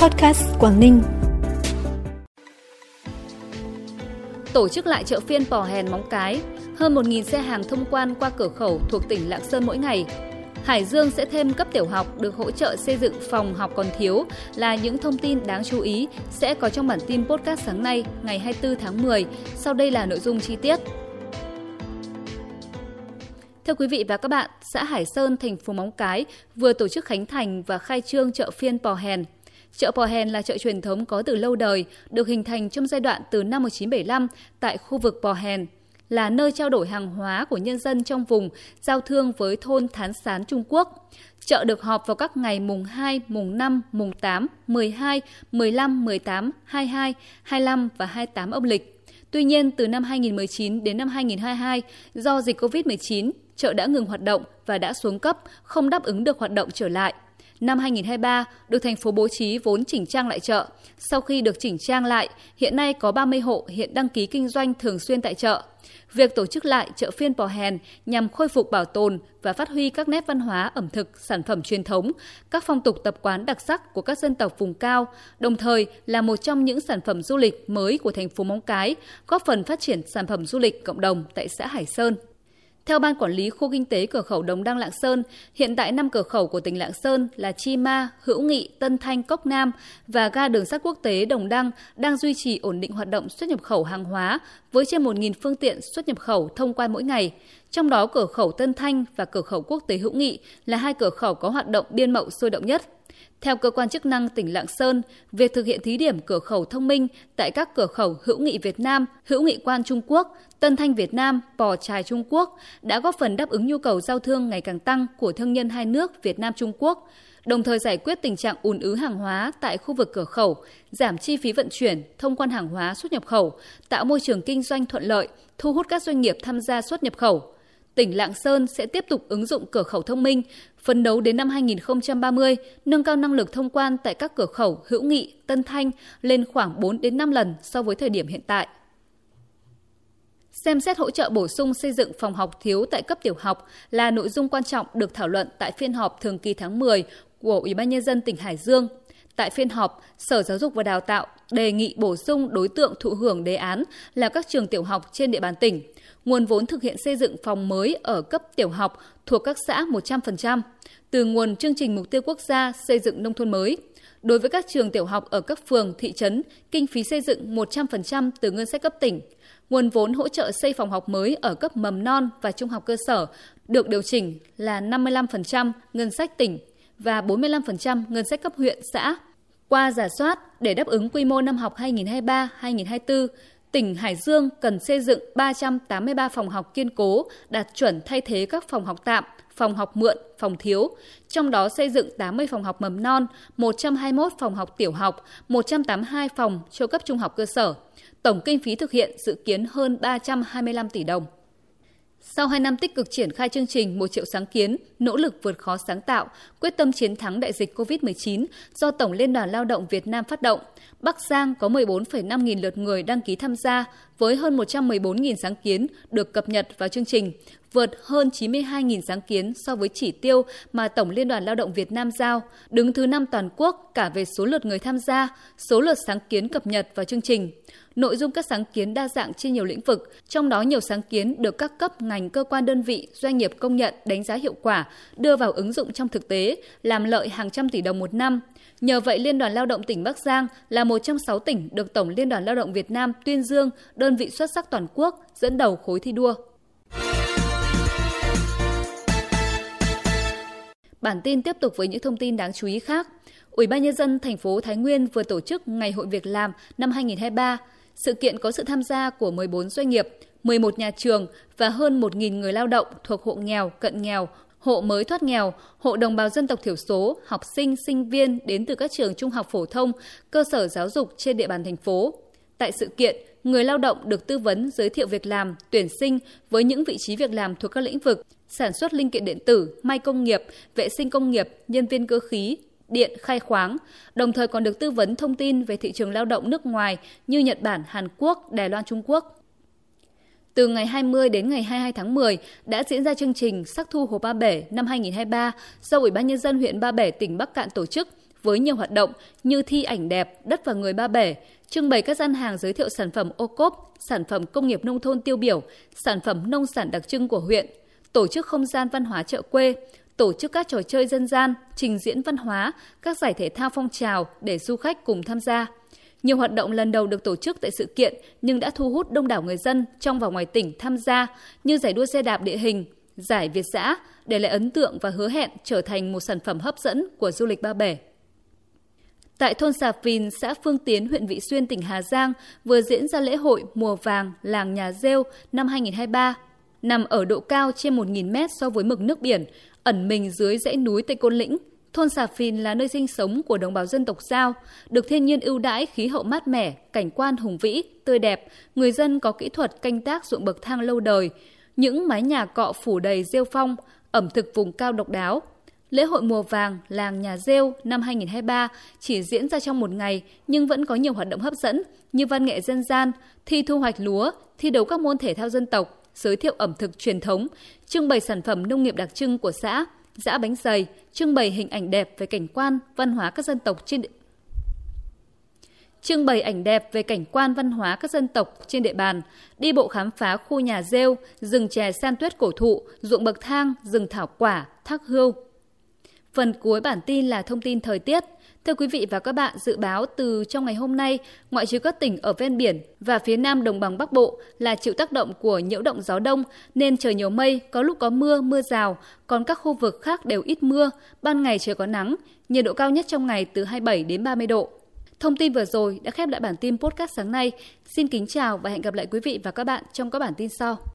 Podcast Quảng Ninh. Tổ chức lại chợ phiên Pò Hèn Móng Cái, hơn 1.000 xe hàng thông quan qua cửa khẩu thuộc tỉnh Lạng Sơn mỗi ngày. Hải Dương sẽ thêm cấp tiểu học được hỗ trợ xây dựng phòng học còn thiếu là những thông tin đáng chú ý sẽ có trong bản tin podcast sáng nay ngày 24 tháng 10. Sau đây là nội dung chi tiết. Thưa quý vị và các bạn, xã Hải Sơn, thành phố Móng Cái vừa tổ chức khánh thành và khai trương chợ phiên Pò Hèn. Chợ Pò Hèn là chợ truyền thống có từ lâu đời, được hình thành trong giai đoạn từ năm 1975 tại khu vực Pò Hèn, là nơi trao đổi hàng hóa của nhân dân trong vùng, giao thương với thôn Thán Sán Trung Quốc. Chợ được họp vào các ngày mùng 2, mùng 5, mùng 8, 12, 15, 18, 22, 25 và 28 âm lịch. Tuy nhiên, từ năm 2019 đến năm 2022, do dịch COVID-19, chợ đã ngừng hoạt động và đã xuống cấp, không đáp ứng được hoạt động trở lại. Năm 2023, được thành phố bố trí vốn chỉnh trang lại chợ. Sau khi được chỉnh trang lại, hiện nay có 30 hộ hiện đăng ký kinh doanh thường xuyên tại chợ. Việc tổ chức lại chợ phiên Pò Hèn nhằm khôi phục bảo tồn và phát huy các nét văn hóa ẩm thực, sản phẩm truyền thống, các phong tục tập quán đặc sắc của các dân tộc vùng cao, đồng thời là một trong những sản phẩm du lịch mới của thành phố Móng Cái, góp phần phát triển sản phẩm du lịch cộng đồng tại xã Hải Sơn. Theo Ban Quản lý Khu Kinh tế Cửa khẩu Đồng Đăng Lạng Sơn, hiện tại 5 cửa khẩu của tỉnh Lạng Sơn là Chi Ma, Hữu Nghị, Tân Thanh, Cốc Nam và ga đường sắt quốc tế Đồng Đăng đang duy trì ổn định hoạt động xuất nhập khẩu hàng hóa với trên 1.000 phương tiện xuất nhập khẩu thông quan mỗi ngày. Trong đó cửa khẩu Tân Thanh và cửa khẩu quốc tế Hữu Nghị là hai cửa khẩu có hoạt động biên mậu sôi động nhất. Theo cơ quan chức năng tỉnh Lạng Sơn, việc thực hiện thí điểm cửa khẩu thông minh tại các cửa khẩu hữu nghị Việt Nam, hữu nghị quan Trung Quốc, Tân Thanh Việt Nam, Pò Trài Trung Quốc đã góp phần đáp ứng nhu cầu giao thương ngày càng tăng của thương nhân hai nước Việt Nam Trung Quốc, đồng thời giải quyết tình trạng ùn ứ hàng hóa tại khu vực cửa khẩu, giảm chi phí vận chuyển, thông quan hàng hóa xuất nhập khẩu, tạo môi trường kinh doanh thuận lợi, thu hút các doanh nghiệp tham gia xuất nhập khẩu tỉnh Lạng Sơn sẽ tiếp tục ứng dụng cửa khẩu thông minh, phấn đấu đến năm 2030 nâng cao năng lực thông quan tại các cửa khẩu Hữu Nghị, Tân Thanh lên khoảng 4 đến 5 lần so với thời điểm hiện tại. Xem xét hỗ trợ bổ sung xây dựng phòng học thiếu tại cấp tiểu học là nội dung quan trọng được thảo luận tại phiên họp thường kỳ tháng 10 của Ủy ban nhân dân tỉnh Hải Dương. Tại phiên họp, Sở Giáo dục và Đào tạo đề nghị bổ sung đối tượng thụ hưởng đề án là các trường tiểu học trên địa bàn tỉnh nguồn vốn thực hiện xây dựng phòng mới ở cấp tiểu học thuộc các xã 100%, từ nguồn chương trình mục tiêu quốc gia xây dựng nông thôn mới. Đối với các trường tiểu học ở các phường, thị trấn, kinh phí xây dựng 100% từ ngân sách cấp tỉnh. Nguồn vốn hỗ trợ xây phòng học mới ở cấp mầm non và trung học cơ sở được điều chỉnh là 55% ngân sách tỉnh và 45% ngân sách cấp huyện, xã. Qua giả soát, để đáp ứng quy mô năm học 2023-2024, tỉnh Hải Dương cần xây dựng 383 phòng học kiên cố đạt chuẩn thay thế các phòng học tạm, phòng học mượn, phòng thiếu, trong đó xây dựng 80 phòng học mầm non, 121 phòng học tiểu học, 182 phòng cho cấp trung học cơ sở. Tổng kinh phí thực hiện dự kiến hơn 325 tỷ đồng. Sau 2 năm tích cực triển khai chương trình một triệu sáng kiến, nỗ lực vượt khó sáng tạo, quyết tâm chiến thắng đại dịch COVID-19 do Tổng Liên đoàn Lao động Việt Nam phát động, Bắc Giang có 14,5 nghìn lượt người đăng ký tham gia với hơn 114.000 sáng kiến được cập nhật vào chương trình, vượt hơn 92.000 sáng kiến so với chỉ tiêu mà Tổng Liên đoàn Lao động Việt Nam giao, đứng thứ năm toàn quốc cả về số lượt người tham gia, số lượt sáng kiến cập nhật vào chương trình. Nội dung các sáng kiến đa dạng trên nhiều lĩnh vực, trong đó nhiều sáng kiến được các cấp ngành cơ quan đơn vị, doanh nghiệp công nhận đánh giá hiệu quả, đưa vào ứng dụng trong thực tế, làm lợi hàng trăm tỷ đồng một năm. Nhờ vậy, Liên đoàn Lao động tỉnh Bắc Giang là một trong sáu tỉnh được Tổng Liên đoàn Lao động Việt Nam tuyên dương đơn vị xuất sắc toàn quốc dẫn đầu khối thi đua. Bản tin tiếp tục với những thông tin đáng chú ý khác. Ủy ban nhân dân thành phố Thái Nguyên vừa tổ chức Ngày hội việc làm năm 2023. Sự kiện có sự tham gia của 14 doanh nghiệp, 11 nhà trường và hơn 1.000 người lao động thuộc hộ nghèo, cận nghèo, hộ mới thoát nghèo, hộ đồng bào dân tộc thiểu số, học sinh, sinh viên đến từ các trường trung học phổ thông, cơ sở giáo dục trên địa bàn thành phố. Tại sự kiện, người lao động được tư vấn giới thiệu việc làm, tuyển sinh với những vị trí việc làm thuộc các lĩnh vực sản xuất linh kiện điện tử, may công nghiệp, vệ sinh công nghiệp, nhân viên cơ khí, điện, khai khoáng, đồng thời còn được tư vấn thông tin về thị trường lao động nước ngoài như Nhật Bản, Hàn Quốc, Đài Loan, Trung Quốc. Từ ngày 20 đến ngày 22 tháng 10 đã diễn ra chương trình Sắc thu Hồ Ba Bể năm 2023 do Ủy ban Nhân dân huyện Ba Bể, tỉnh Bắc Cạn tổ chức với nhiều hoạt động như thi ảnh đẹp, đất và người ba bể, trưng bày các gian hàng giới thiệu sản phẩm ô cốp, sản phẩm công nghiệp nông thôn tiêu biểu, sản phẩm nông sản đặc trưng của huyện, tổ chức không gian văn hóa chợ quê, tổ chức các trò chơi dân gian, trình diễn văn hóa, các giải thể thao phong trào để du khách cùng tham gia. Nhiều hoạt động lần đầu được tổ chức tại sự kiện nhưng đã thu hút đông đảo người dân trong và ngoài tỉnh tham gia như giải đua xe đạp địa hình, giải Việt giã để lại ấn tượng và hứa hẹn trở thành một sản phẩm hấp dẫn của du lịch Ba Bể. Tại thôn Sà Phìn, xã Phương Tiến, huyện Vị Xuyên, tỉnh Hà Giang vừa diễn ra lễ hội Mùa Vàng Làng Nhà Rêu năm 2023. Nằm ở độ cao trên 1.000 mét so với mực nước biển, ẩn mình dưới dãy núi Tây Côn Lĩnh, thôn Sà Phìn là nơi sinh sống của đồng bào dân tộc Giao, được thiên nhiên ưu đãi khí hậu mát mẻ, cảnh quan hùng vĩ, tươi đẹp, người dân có kỹ thuật canh tác ruộng bậc thang lâu đời, những mái nhà cọ phủ đầy rêu phong, ẩm thực vùng cao độc đáo. Lễ hội mùa vàng làng nhà rêu năm 2023 chỉ diễn ra trong một ngày nhưng vẫn có nhiều hoạt động hấp dẫn như văn nghệ dân gian, thi thu hoạch lúa, thi đấu các môn thể thao dân tộc, giới thiệu ẩm thực truyền thống, trưng bày sản phẩm nông nghiệp đặc trưng của xã, giã bánh dày, trưng bày hình ảnh đẹp về cảnh quan, văn hóa các dân tộc trên trưng bày ảnh đẹp về cảnh quan văn hóa các dân tộc trên địa bàn, đi bộ khám phá khu nhà rêu, rừng chè san tuyết cổ thụ, ruộng bậc thang, rừng thảo quả, thác hươu. Phần cuối bản tin là thông tin thời tiết. Thưa quý vị và các bạn, dự báo từ trong ngày hôm nay, ngoại trừ các tỉnh ở ven biển và phía nam đồng bằng Bắc Bộ là chịu tác động của nhiễu động gió đông nên trời nhiều mây, có lúc có mưa, mưa rào, còn các khu vực khác đều ít mưa, ban ngày trời có nắng, nhiệt độ cao nhất trong ngày từ 27 đến 30 độ. Thông tin vừa rồi đã khép lại bản tin podcast sáng nay. Xin kính chào và hẹn gặp lại quý vị và các bạn trong các bản tin sau.